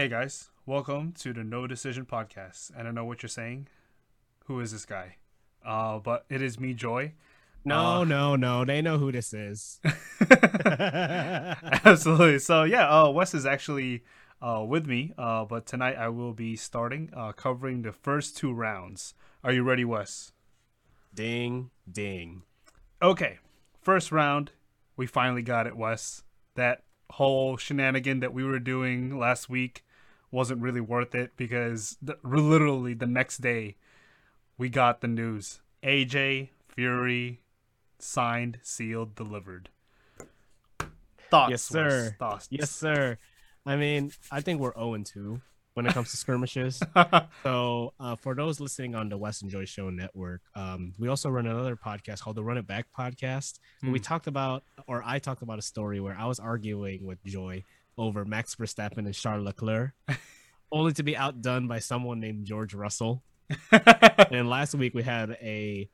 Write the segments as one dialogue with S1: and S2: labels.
S1: Hey guys, welcome to the No Decision Podcast. And I know what you're saying. Who is this guy? Uh, but it is me, Joy.
S2: No,
S1: Uh,
S2: no, no. They know who this is.
S1: Absolutely. So yeah, uh, Wes is actually uh, with me. Uh, but tonight I will be starting uh, covering the first two rounds. Are you ready, Wes?
S2: ding, ding.
S1: Okay, first round, we finally got it, Wes. That whole shenanigan that we were doing last week wasn't really worth it because the, literally the next day we got the news. AJ Fury signed, sealed, delivered. Thoughts,
S2: Yes, sir.
S1: Thoughts.
S2: Yes, sir. I mean, I think we're 0 2 when it comes to skirmishes. So, uh, for those listening on the Wes and Joy Show Network, um, we also run another podcast called the Run It Back Podcast. where We
S1: Hmm.
S2: talked about, or I talked about a story where I was arguing with Joy over Max Verstappen and Charles Leclerc, only to be outdone by someone named George Russell. and last week we had a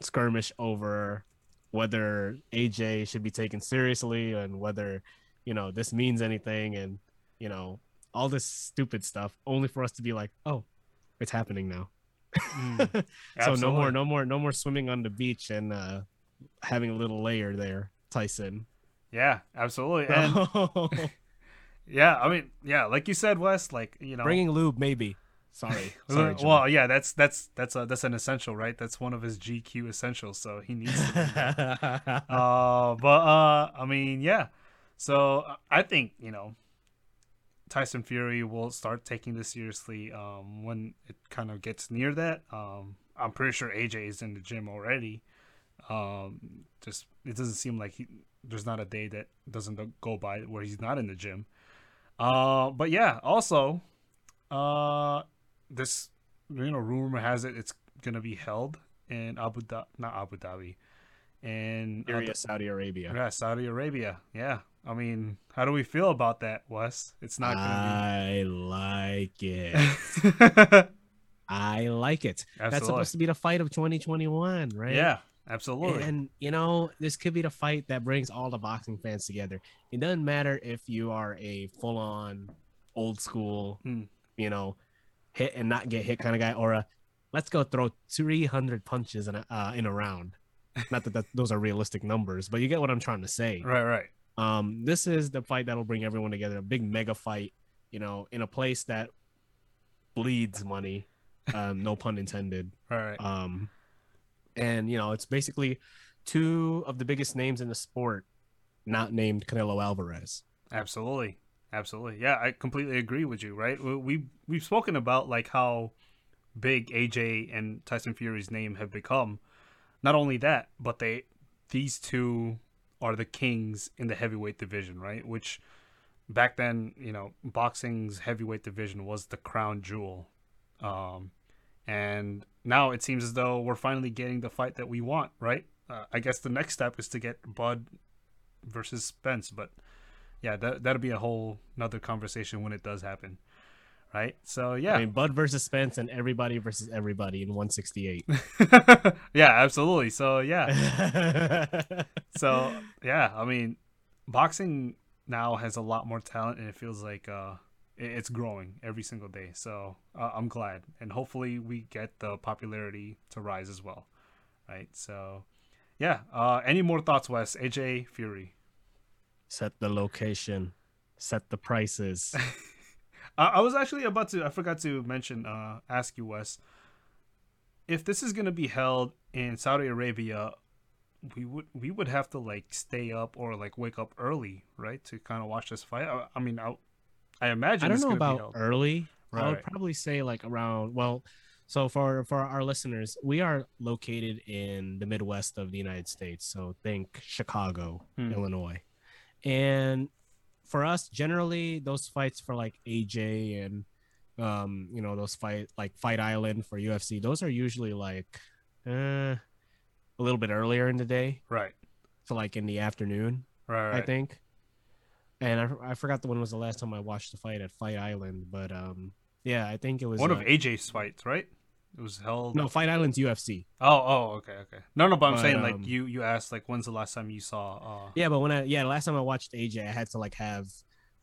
S2: skirmish over whether AJ should be taken seriously and whether you know this means anything and you know all this stupid stuff only for us to be like oh it's happening now.
S1: Mm,
S2: so no more no more no more swimming on the beach and uh having a little layer there tyson.
S1: Yeah, absolutely. And yeah, I mean, yeah, like you said, Wes, like you know,
S2: bringing lube maybe sorry sorry John.
S1: well, yeah, that's that's that's a that's an essential, right? That's one of his GQ essentials, so he needs. To uh, but uh, I mean, yeah. So I think you know, Tyson Fury will start taking this seriously um, when it kind of gets near that. Um, I'm pretty sure AJ is in the gym already. Um, just it doesn't seem like he, there's not a day that doesn't go by where he's not in the gym. Uh, but yeah, also, uh, this you know rumor has it it's gonna be held in Abu Dhabi, not Abu Dhabi, in
S2: Syria, Saudi Arabia.
S1: yeah, Saudi Arabia. Yeah, I mean, how do we feel about that, Wes? It's not
S2: I like it. I like it. That's supposed to be the fight of 2021, right?
S1: yeah, absolutely.
S2: And you know, this could be the fight that brings all the boxing fans together. It doesn't matter if you are a full-on old school,
S1: Hmm.
S2: you know, hit and not get hit kind of guy, or a let's go throw 300 punches in a uh, in a round. Not that, that those are realistic numbers, but you get what I'm trying to say.
S1: right, right.
S2: Um, this is the fight that'll bring everyone together. A big mega fight, you know, in a place that bleeds money. Um, no pun intended.
S1: Right, right.
S2: Um, and you know, it's basically two of the biggest names in the sport, not named Canelo Alvarez.
S1: Absolutely, absolutely. Yeah, I completely agree with you. Right, we we we've spoken about like how big AJ and Tyson Fury's name have become. Not only that, but they these two are the kings in the heavyweight division, right? Which back then, you know, boxing's heavyweight division was the crown jewel. Um, and now it seems as though we're finally getting the fight that we want, right? Uh, I guess the next step is to get Bud versus Spence, but yeah, that that'll be a whole another conversation when it does happen, right? So yeah,
S2: I mean, Bud versus Spence and everybody versus everybody in 168.
S1: yeah, absolutely. So yeah, so yeah, I mean, boxing now has a lot more talent, and it feels like uh, it's growing every single day. So uh, I'm glad, and hopefully we get the popularity to rise as well, right? So yeah, uh, any more thoughts, Wes? AJ Fury.
S2: set the location, set the prices.
S1: I, I was actually about to. I forgot to mention. Uh, ask you, Wes. If this is gonna be held in Saudi Arabia, we would we would have to like stay up or like wake up early, right, to kind of watch this fight. I, I mean, I, I imagine
S2: I don't know about early. I would probably say like around well, so for for our listeners, we are located in the Midwest of the United States. So think Chicago,
S1: Hmm.
S2: Illinois. And for us, generally those fights for like AJ and um, you know, those fight like Fight Island for UFC, those are usually like uh a little bit earlier in the day.
S1: Right,
S2: So like in the afternoon.
S1: right, right.
S2: I think. And I, I forgot the when was the last time I watched the fight at Fight Island, but um, yeah, I think it was
S1: One
S2: uh,
S1: of AJ's fights, right? It was held.
S2: no Fight Island's UFC.
S1: Oh, oh, okay, okay. No, no, but I'm
S2: But,
S1: saying
S2: um,
S1: like you you asked like when's the last time you saw? uh
S2: Yeah, but when I yeah, the last time I watched AJ, I had to like have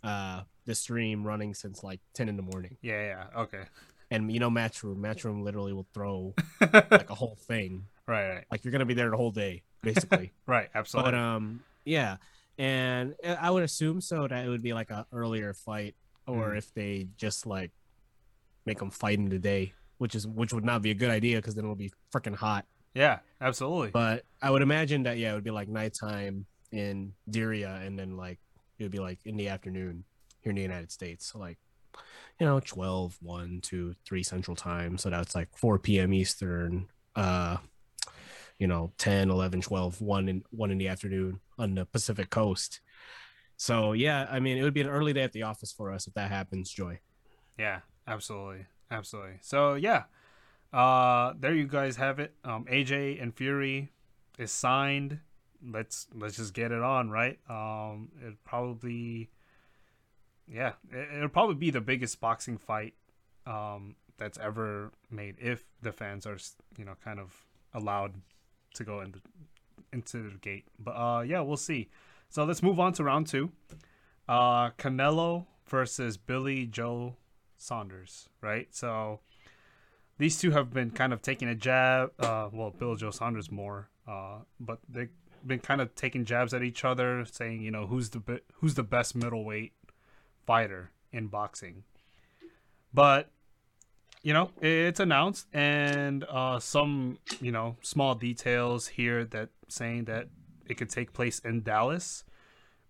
S2: uh the stream running since like 10 in the morning.
S1: Yeah, yeah. Okay.
S2: And you know Matchroom, Matchroom literally will throw like a whole thing.
S1: right, right,
S2: Like you're gonna be there the whole day, basically.
S1: right. Absolutely.
S2: but um, yeah, and uh, I would assume so that it would be like an earlier fight, or
S1: Mhm.
S2: if they just like make them fight in the day, which is which would not be a good idea because then it'll be freaking hot.
S1: yeah, absolutely.
S2: But I would imagine that yeah, it would be like nighttime in Diriyah, and then like it would be like in the afternoon here in the United States, so like you know 12 1 2 3 central time so that's like 4 p.m eastern uh you know 10 11 12 1 in 1 in the afternoon on the pacific coast so yeah i mean it would be an early day at the office for us if that happens joy
S1: Yeah, absolutely, absolutely. So yeah, uh, there you guys have it. Um, AJ and Fury is signed. Let's let's just get it on, right? Um, it probably, yeah, it, it'll probably be the biggest boxing fight, um, that's ever made if the fans are, you know, kind of allowed to go into into the gate. But uh, yeah, we'll see. So let's move on to round two. Uh, Canelo versus Billy Joe Saunders, right? So these two have been kind of taking a jab. Uh, well, Bill Joe Saunders more, uh, but they've been kind of taking jabs at each other, saying you know who's the be- who's the best middleweight fighter in boxing. But you know it's announced, and uh, some you know small details here that saying that it could take place in Dallas.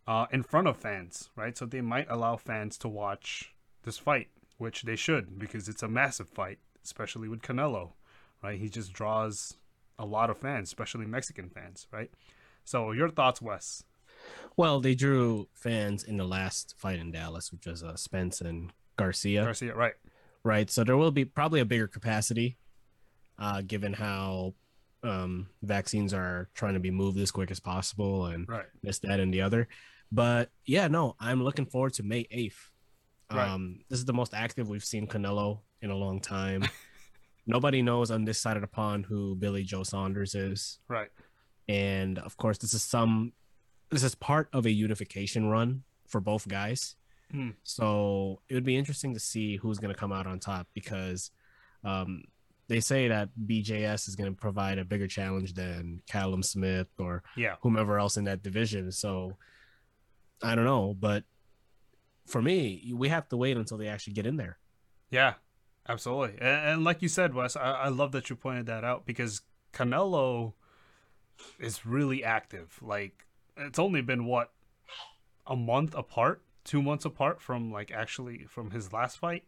S1: Uh, in front of fans, right? So they might allow fans to watch this fight, which they should because it's a massive fight, especially with Canelo, right? He just draws a lot of fans, especially Mexican fans, right? So your thoughts, Wes?
S2: well they drew fans in the last fight in dallas which was uh, spence and garcia
S1: Garcia, right?
S2: Right? So there will be probably a bigger capacity, uh, given how um, vaccines are trying to be moved as quick as possible, and
S1: Right.
S2: this, that, and the other. But yeah, no, I'm looking forward to May 8th.
S1: Right.
S2: Um, this is the most active we've seen Canelo in a long time. Nobody knows on this side of the pond who Billy Joe Saunders is,
S1: Right.
S2: and of course, this is some. This is part of a unification run for both guys.
S1: Hmm.
S2: So it would be interesting to see who's going to come out on top because um, they say that BJS is going to provide a bigger challenge than Callum Smith or
S1: Yeah.
S2: whomever else in that division. So I don't know, but for me, we have to wait until they actually get in there.
S1: Yeah. Absolutely. And, and like you said, Wes, I, I love that you pointed that out because Canelo is really active. Like it's only been what a month apart, two months apart from like actually from his last fight.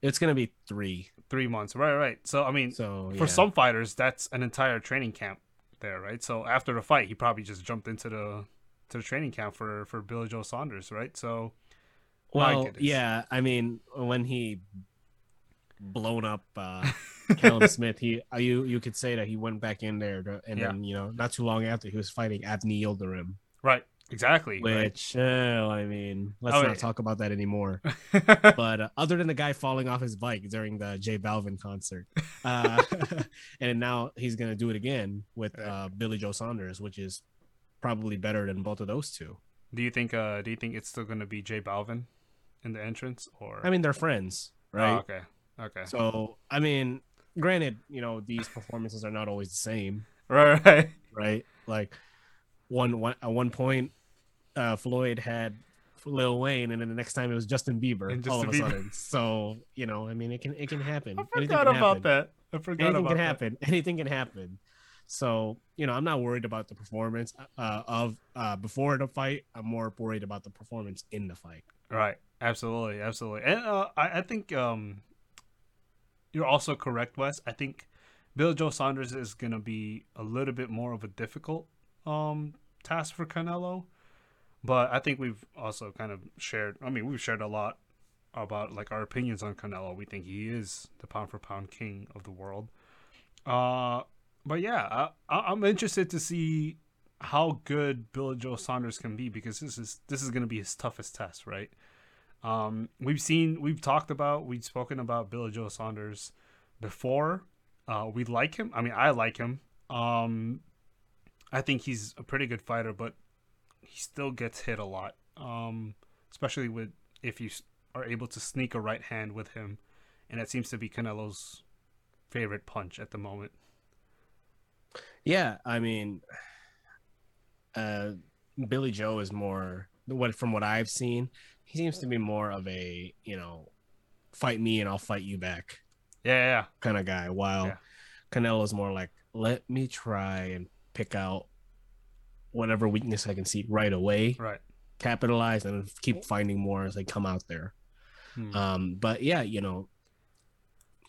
S2: It's to be three.
S1: Three months. Right. Right. So I mean,
S2: So
S1: for
S2: yeah.
S1: some fighters that's an entire training camp there right so after the fight he probably just jumped into the to the training camp for for billy joe saunders right so
S2: Well,
S1: goodness.
S2: yeah, I mean, when he blown up uh, Callum Smith, he uh, you you could say that he went back in there, and
S1: Yeah.
S2: then you know, not too long after he was fighting Avni Yildirim,
S1: right exactly right.
S2: which uh, I mean, let's
S1: Oh,
S2: not
S1: yeah.
S2: talk about that anymore. but uh, other than the guy falling off his bike during the J Balvin concert, uh, and now he's gonna do it again with uh, Billy Joe Saunders, which is probably better than both of those two.
S1: do you think uh do you think it's still gonna be jay balvin in the entrance or
S2: I mean, they're friends,
S1: Oh,
S2: right?
S1: okay okay
S2: So I mean, granted, you know these performances are not always the same,
S1: right right
S2: right? Like one one at one point, uh, Floyd had Lil Wayne, and then the next time it was Justin Bieber.
S1: And
S2: all of a
S1: Bieber.
S2: sudden, so you know, I mean, it can it can happen.
S1: i forgot about
S2: happen.
S1: that i forgot
S2: Anything
S1: about
S2: can
S1: that.
S2: happen. Anything can happen. So you know, I'm not worried about the performance uh, of uh, before the fight. I'm more worried about the performance in the fight.
S1: Right. Absolutely. Absolutely. And uh, I, I think um, you're also correct, Wes. I think Bill Joe Saunders is going to be a little bit more of a difficult um, task for Canelo. But I think we've also kind of shared, I mean, we've shared a lot about like our opinions on Canelo. We think he is the pound for pound king of the world. Uh, but yeah, I, I'm interested to see how good Bill Joe Saunders can be because this is this is going to be his toughest test, right? Um, we've seen, we've talked about, we've spoken about Bill Joe Saunders before. Uh, we like him. I mean, I like him. Um, I think he's a pretty good fighter, but he still gets hit a lot. Um, especially with if you are able to sneak a right hand with him, and that seems to be Canelo's favorite punch at the moment.
S2: Yeah, I mean, uh, Billy Joe is more what from what I've seen. He seems to be more of a you know, fight me and I'll fight you back.
S1: Yeah, yeah,
S2: kind of guy. While
S1: Yeah.
S2: Canelo's more like, let me try and pick out whatever weakness I can see right away,
S1: right.
S2: capitalize, and keep finding more as they come out there.
S1: Hmm.
S2: Um, but yeah, you know,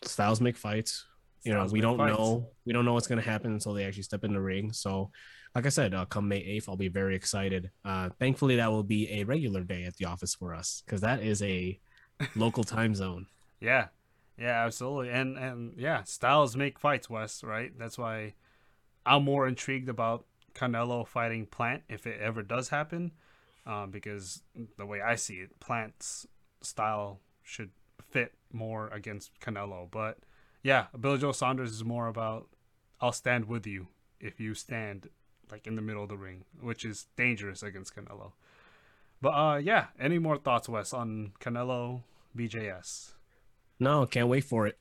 S2: styles make fights. You know, we don't
S1: fights.
S2: know we don't know what's gonna happen until they actually step in the ring. So, like I said, uh, come May eighth, I'll be very excited. Uh, thankfully, that will be a regular day at the office for us because that is a local time zone.
S1: Yeah, yeah, absolutely, and and yeah, styles make fights, Wes. Right. That's why I'm more intrigued about Canelo fighting Plant if it ever does happen, um, because the way I see it, Plant's style should fit more against Canelo. But yeah, Billy Joe Saunders is more about I'll stand with you if you stand like in the middle of the ring, which is dangerous against Canelo. But uh, yeah, any more thoughts, Wes, on Canelo BJS?
S2: No, can't wait for it.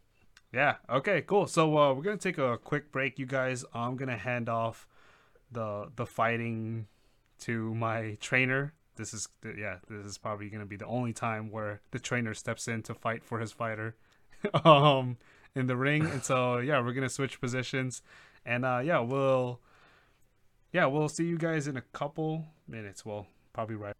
S1: Yeah. Okay. Cool. So uh, we're gonna take a quick break, you guys. I'm gonna hand off the the fighting to my trainer. This is yeah. This is probably gonna be the only time where the trainer steps in to fight for his fighter, um, in the ring. And so yeah, we're gonna switch positions, and uh, yeah, we'll yeah we'll see you guys in a couple minutes. Well, probably right.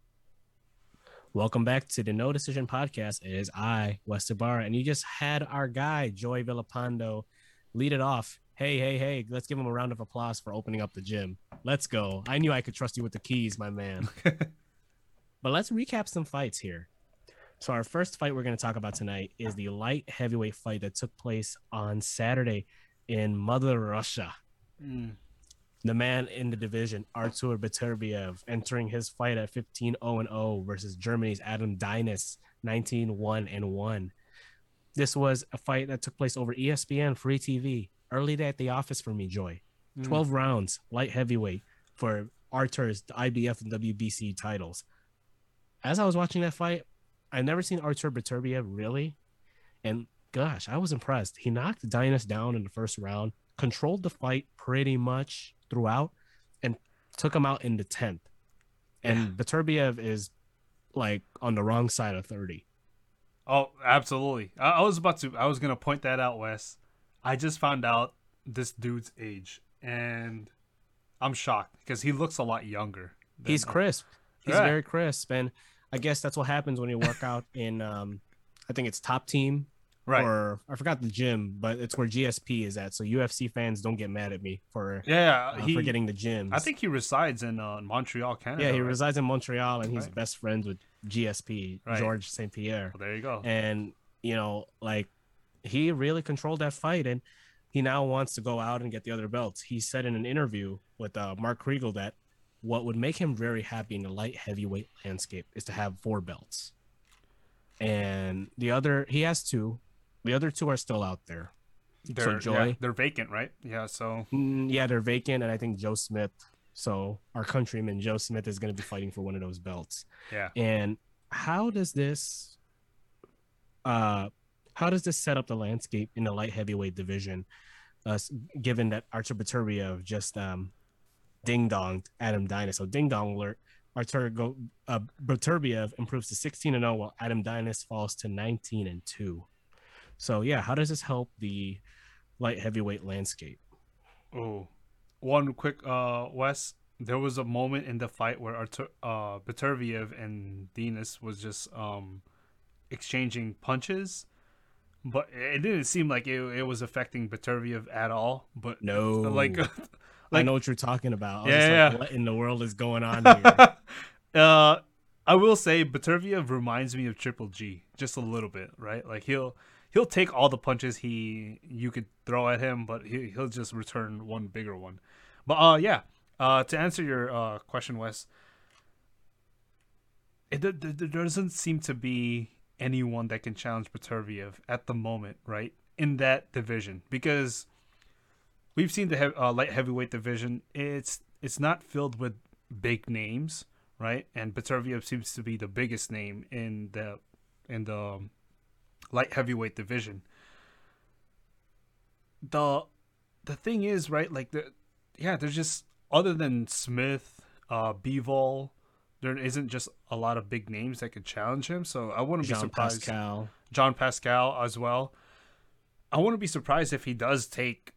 S2: Welcome back to the No Decision Podcast. It is I, Wes Barra, and you just had our guy, Joy Villapando, lead it off. Hey, hey, hey, let's give him a round of applause for opening up the gym. Let's go. I knew I could trust you with the keys, my man. but let's recap some fights here. So, our first fight we're going to talk about tonight is the light heavyweight fight that took place on Saturday in Mother Russia hmm. the man in the division, Artur Beterbiev, entering his fight at 15 0 0 versus Germany's Adam Deines, 19 1 and 1. This was a fight that took place over ESPN free TV early day at the office for me, Joy. Mm. 12 rounds, light heavyweight for Artur's IBF and WBC titles. As I was watching that fight, I'd never seen Artur Beterbiev really. And gosh, I was impressed. He knocked Deines down in the first round, controlled the fight pretty much throughout, and took him out in the 10th. And Beterbiev is like on the wrong side of 30.
S1: Oh, absolutely. I, I was about to. I was gonna point that out, Wes. I just found out this dude's age, and I'm shocked because he looks a lot younger.
S2: He's crisp. He's
S1: Right.
S2: very crisp. And I guess that's what happens when you work out in, um, I think it's Top Team
S1: right.
S2: or I forgot the gym, but it's where GSP is at. So UFC fans don't get mad at me for
S1: yeah,
S2: uh,
S1: he.
S2: forgetting the gym.
S1: I think he resides in uh, Montreal, Canada.
S2: yeah, he
S1: right?
S2: resides in Montreal and he's
S1: Right.
S2: best friends with GSP
S1: Right.
S2: George St Pierre.
S1: Well, there you go.
S2: And you know, like he really controlled that fight, and he now wants to go out and get the other belts. He said in an interview with uh, Mark Kriegel that what would make him very happy in the light heavyweight landscape is to have four belts. And the other, he has two. The other two are still out there.
S1: they're,
S2: Joy-
S1: yeah, they're vacant, right? Yeah. So
S2: Mm, yeah, they're vacant, and I think Joe Smith. So our countryman Joe Smith is going to be fighting for one of those belts.
S1: yeah.
S2: And how does this, uh, how does this set up the landscape in the light heavyweight division? Uh, given that Artur Beterbiev just um, ding donged Adam Deines. So ding dong alert. Artur go uh, Beterbiev improves to 16 and 0, while Adam Deines falls to 19 and 2. So yeah, how does this help the light heavyweight landscape?
S1: Oh, one quick, uh, Wes. There was a moment in the fight where Artur, uh, and Deines was just um, exchanging punches, but it didn't seem like it, it was affecting Beterbiev at all. But
S2: No,
S1: like,
S2: I know what you're talking about. I was
S1: Yeah,
S2: just
S1: yeah.
S2: what in the world is going on here?
S1: uh, I will say Beterbiev reminds me of Triple G just a little bit, right? Like he'll he'll take all the punches he you could throw at him, but he he'll just return one bigger one. But uh, yeah. Uh, to answer your uh question, Wes, it there doesn't seem to be anyone that can challenge Beterbiev at the moment, right? In that division, because we've seen the hev- uh, light heavyweight division. It's it's not filled with big names, right? And Beterbiev seems to be the biggest name in the in the um, light heavyweight division. The the thing is, right? Like the yeah, there's just other than Smith, uh, Bivol, there isn't just a lot of big names that could challenge him. So I wouldn't
S2: Jean
S1: be surprised.
S2: Jean Pascal.
S1: Jean Pascal as well. I wouldn't be surprised if he does take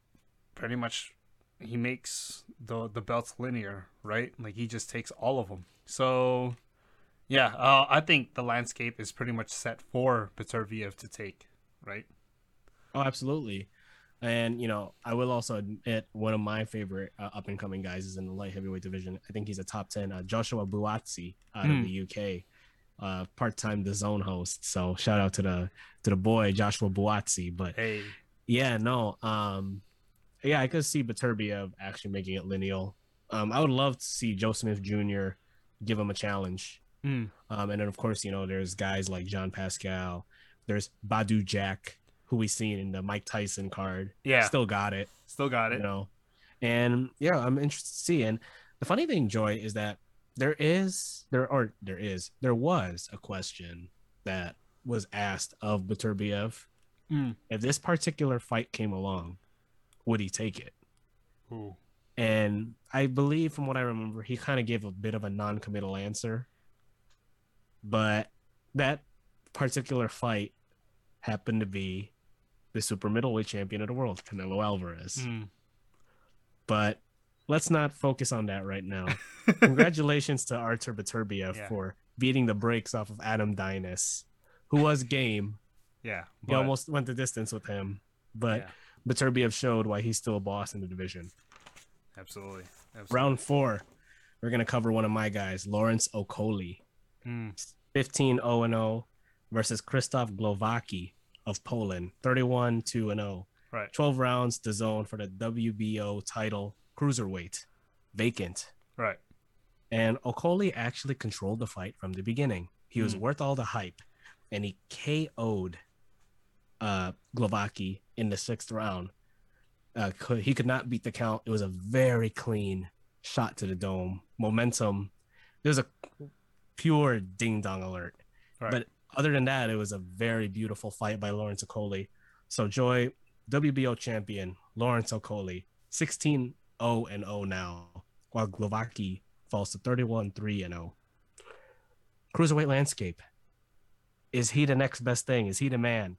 S1: pretty much he makes the the belts linear, right? Like he just takes all of them. So yeah, uh, I think the landscape is pretty much set for Beterbiev to take, right?
S2: Oh, absolutely. And you know, I will also admit one of my favorite uh, up and coming guys is in the light heavyweight division. I think he's a top ten. Uh, Joshua Buatsi out
S1: Hmm.
S2: of the UK, uh, part time the Zone host. So shout out to the to the boy Joshua Buatsi. But
S1: Hey,
S2: yeah, no, um, yeah, I could see Beterbiev actually making it lineal. Um, I would love to see Joe Smith Jr. give him a challenge.
S1: Mm.
S2: Um, and then of course, you know, there's guys like Jean Pascal. There's Badu Jack, who we seen in the Mike Tyson card.
S1: yeah,
S2: Still got it,
S1: still got it.
S2: you know. And yeah, I'm interested to see. And the funny thing, Joy, is that there is there or there is there was a question that was asked of Beterbiev.
S1: Mm.
S2: If this particular fight came along, would he take it?
S1: Ooh.
S2: And I believe, from what I remember, he kind of gave a bit of a non-committal answer. But that particular fight happened to be the super middleweight champion of the world, Canelo Alvarez.
S1: Mm.
S2: But let's not focus on that right now. Congratulations to Artur Beterbiev
S1: Yeah.
S2: for beating the brakes off of Adam Deines, who was game.
S1: Yeah,
S2: He almost went the distance with him, but
S1: yeah,
S2: Beterbiev showed why he's still a boss in the division.
S1: absolutely. absolutely.
S2: Round four, we're gonna cover one of my guys, Lawrence Okolie,
S1: Mm.
S2: 15 0 0 versus Christoph Glowacki of Poland, 31 2 0.
S1: Right.
S2: 12 rounds DAZN for the WBO title cruiserweight, vacant.
S1: Right.
S2: And Okolie actually controlled the fight from the beginning. He was
S1: Hmm.
S2: worth all the hype, and he KO'd uh, Glowacki in the sixth round. Uh, could, he could not beat the count. It was a very clean shot to the dome. Momentum. Was a pure ding dong alert.
S1: Right.
S2: But other than that, it was a very beautiful fight by Lawrence Okolie. So Joy, WBO champion Lawrence Okolie, 16 0 and 0 now, while Glowacki falls to 31 3 and 0. Cruiserweight landscape. Is he the next best thing? Is he the man?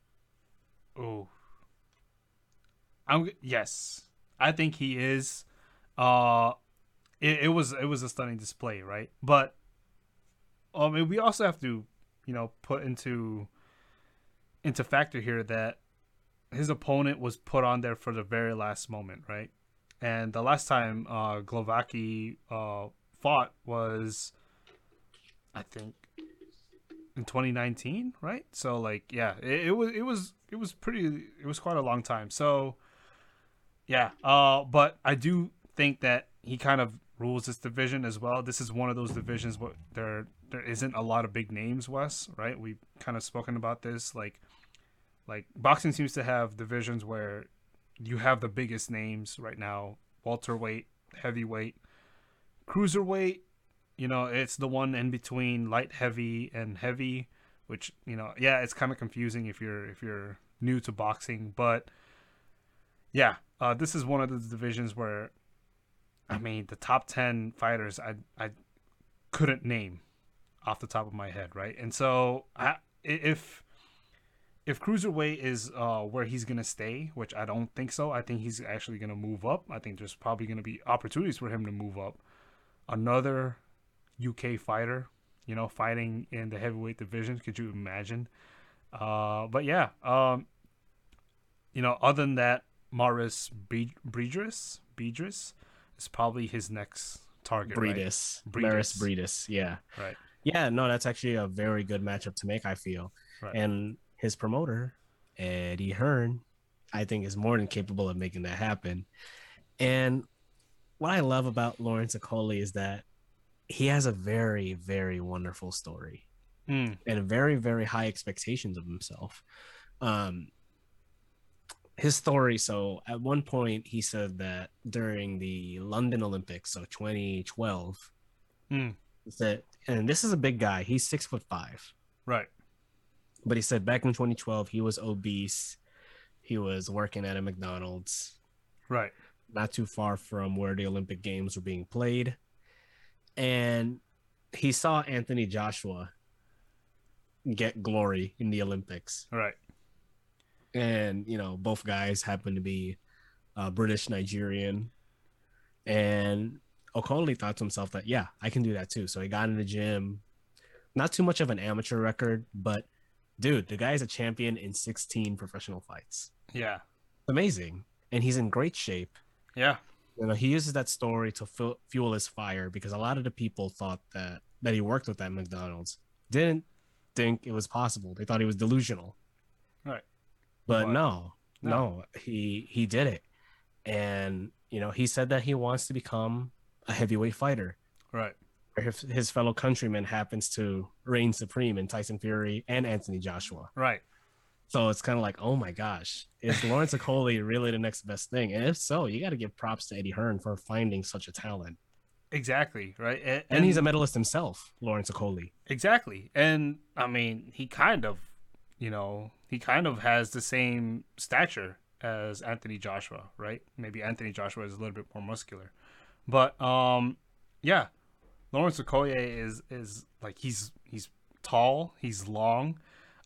S1: Oh, I'm yes. I think he is. Uh it, it was it was a stunning display, right? But I mean we also have to, you know, put into into factor here that his opponent was put on there for the very last moment, right? And the last time uh Glowacki uh fought was I think in 2019, right? So like, yeah, it, it was it was it was pretty it was quite a long time. So yeah, uh, but I do think that he kind of rules this division as well. This is one of those divisions where there there isn't a lot of big names, Wes, right? We've kind of spoken about this. Like like boxing seems to have divisions where you have the biggest names right now: welterweight, heavyweight, cruiserweight you know it's the one in between light heavy and heavy which you know yeah it's kind of confusing if you're if you're new to boxing but yeah uh, this is one of the divisions where i mean the top 10 fighters i i couldn't name off the top of my head right and so I, if if cruiserweight is uh, where he's gonna stay, which I don't think so, I think he's actually gonna move up. I think there's probably gonna be opportunities for him to move up. Another UK fighter, you know, fighting in the heavyweight division. Could you imagine? Uh, but yeah, um, you know, other than that, Maris Bre- Bridris, Bridris is probably his next target. right?
S2: Briedis.
S1: Briedis.
S2: Mairis Briedis. Yeah.
S1: Right.
S2: Yeah, no, that's actually a very good matchup to make, I feel.
S1: Right.
S2: And his promoter, Eddie Hearn, I think is more than capable of making that happen. And what I love about Lawrence Okolie is that he has a very, very wonderful story
S1: Mm,
S2: and very, very high expectations of himself. Um, his story. So at one point, he said that during the London Olympics, so 2012,
S1: Mm.
S2: that and this is a big guy. He's six foot five.
S1: Right.
S2: But he said back in 2012 he was obese. He was working at a McDonald's.
S1: Right.
S2: Not too far from where the Olympic Games were being played. And he saw Anthony Joshua get glory in the Olympics.
S1: Right.
S2: And, you know, both guys happen to be uh, British Nigerian. And Okolie thought to himself that, yeah, I can do that too. So he got in the gym. Not too much of an amateur record, but dude, the guy is a champion in 16 professional fights.
S1: Yeah.
S2: Amazing. And he's in great shape.
S1: Yeah.
S2: You know, he uses that story to fu- fuel his fire because a lot of the people thought that that he worked with at McDonald's didn't think it was possible. They thought he was delusional.
S1: Right.
S2: But
S1: But-
S2: no,
S1: no.
S2: no, he he did it. And you know, he said that he wants to become a heavyweight fighter.
S1: Right.
S2: His, his fellow countryman happens to reign supreme in Tyson Fury and Anthony Joshua.
S1: Right.
S2: So it's kind of like, oh my gosh, is Lawrence Okolie really the next best thing? And if so, you got to give props to Eddie Hearn for finding such a talent.
S1: Exactly. Right. And,
S2: And, he's a medalist himself, Lawrence Okolie.
S1: Exactly. And I mean, he kind of, you know, he kind of has the same stature as Anthony Joshua, right? Maybe Anthony Joshua is a little bit more muscular. But um yeah, Lawrence Okoye is is like he's he's tall, he's long.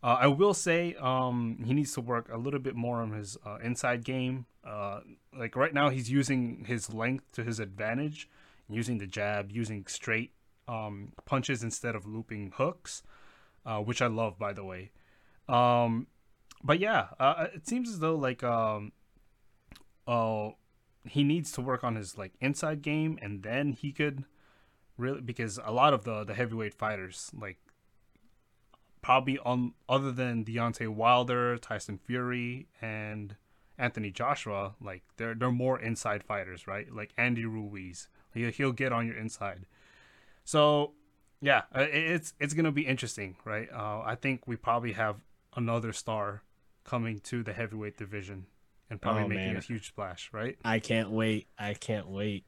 S1: Uh, I will say um he needs to work a little bit more on his uh, inside game. Uh like right now he's using his length to his advantage, using the jab, using straight um, punches instead of looping hooks, uh, which I love, by the way. Um, but yeah, uh, it seems as though like um, uh, he needs to work on his like inside game, and then he could really because a lot of the the heavyweight fighters like probably on other than Deontay Wilder, Tyson Fury, and Anthony Joshua, like they're they're more inside fighters, right? Like Andy Ruiz, he, he'll get on your inside. So, yeah, uh, it's it's gonna be interesting, right? Uh, I think we probably have another star coming to the heavyweight division and probably
S2: Oh,
S1: making
S2: man.
S1: a huge splash, right?
S2: I can't wait. I can't wait.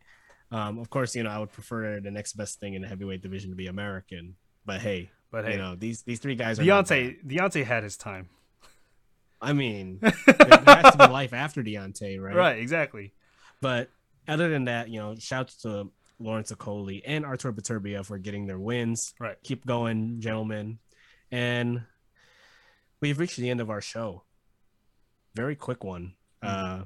S2: Um, of course, you know, I would prefer the next best thing in the heavyweight division to be American. But hey,
S1: But hey,
S2: you know, these these three guys.
S1: Deontay Deontay had his time,
S2: I mean, there has to be life after Deontay, right?
S1: right? Exactly.
S2: But other than that, you know, shouts to Lawrence Okolie and Artur Beterbiev for getting their wins.
S1: Right.
S2: Keep going, gentlemen. And we've reached the end of our show. Very quick one. Uh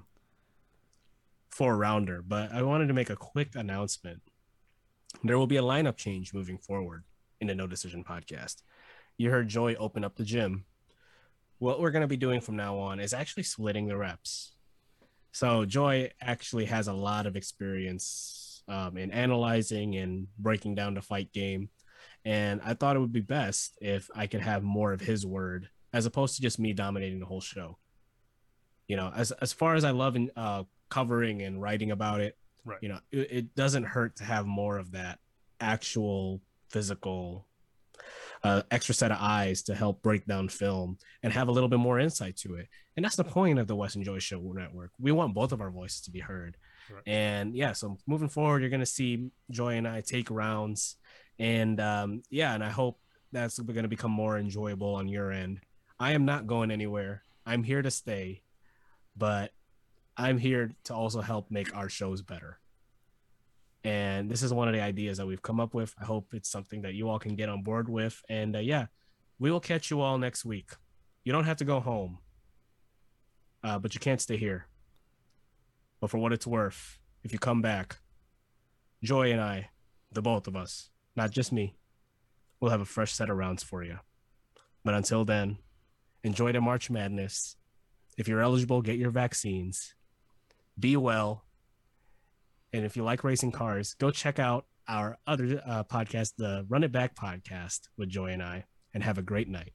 S2: four rounder, but I wanted to make a quick announcement. There will be a lineup change moving forward in the No Decision podcast. You heard Joy open up the gym. What we're going to be doing from now on is actually splitting the reps. So Joy actually has a lot of experience um, in analyzing and breaking down the fight game, and I thought it would be best if I could have more of his word as opposed to just me dominating the whole show. You know, as as far as I love in, uh, covering and writing about it,
S1: Right.
S2: you know, it, it doesn't hurt to have more of that actual physical uh, extra set of eyes to help break down film and have a little bit more insight to it. And that's the point of the Wes and Joy Show Network. We want both of our voices to be heard.
S1: Right.
S2: And yeah, so moving forward, you're going to see Joy and I take rounds. And um, yeah, and I hope that's going to become more enjoyable on your end. I am not going anywhere. I'm here to stay, but I'm here to also help make our shows better. And this is one of the ideas that we've come up with. I hope it's something that you all can get on board with. And uh, yeah, we will catch you all next week. You don't have to go home, uh, but you can't stay here. But for what it's worth, if you come back, Joy and I, the both of us, not just me, we'll have a fresh set of rounds for you. But until then, enjoy the March Madness. If you're eligible, get your vaccines. Be well. And if you like racing cars, go check out our other uh, podcast, the Run It Back podcast with Joy and I, and have a great night.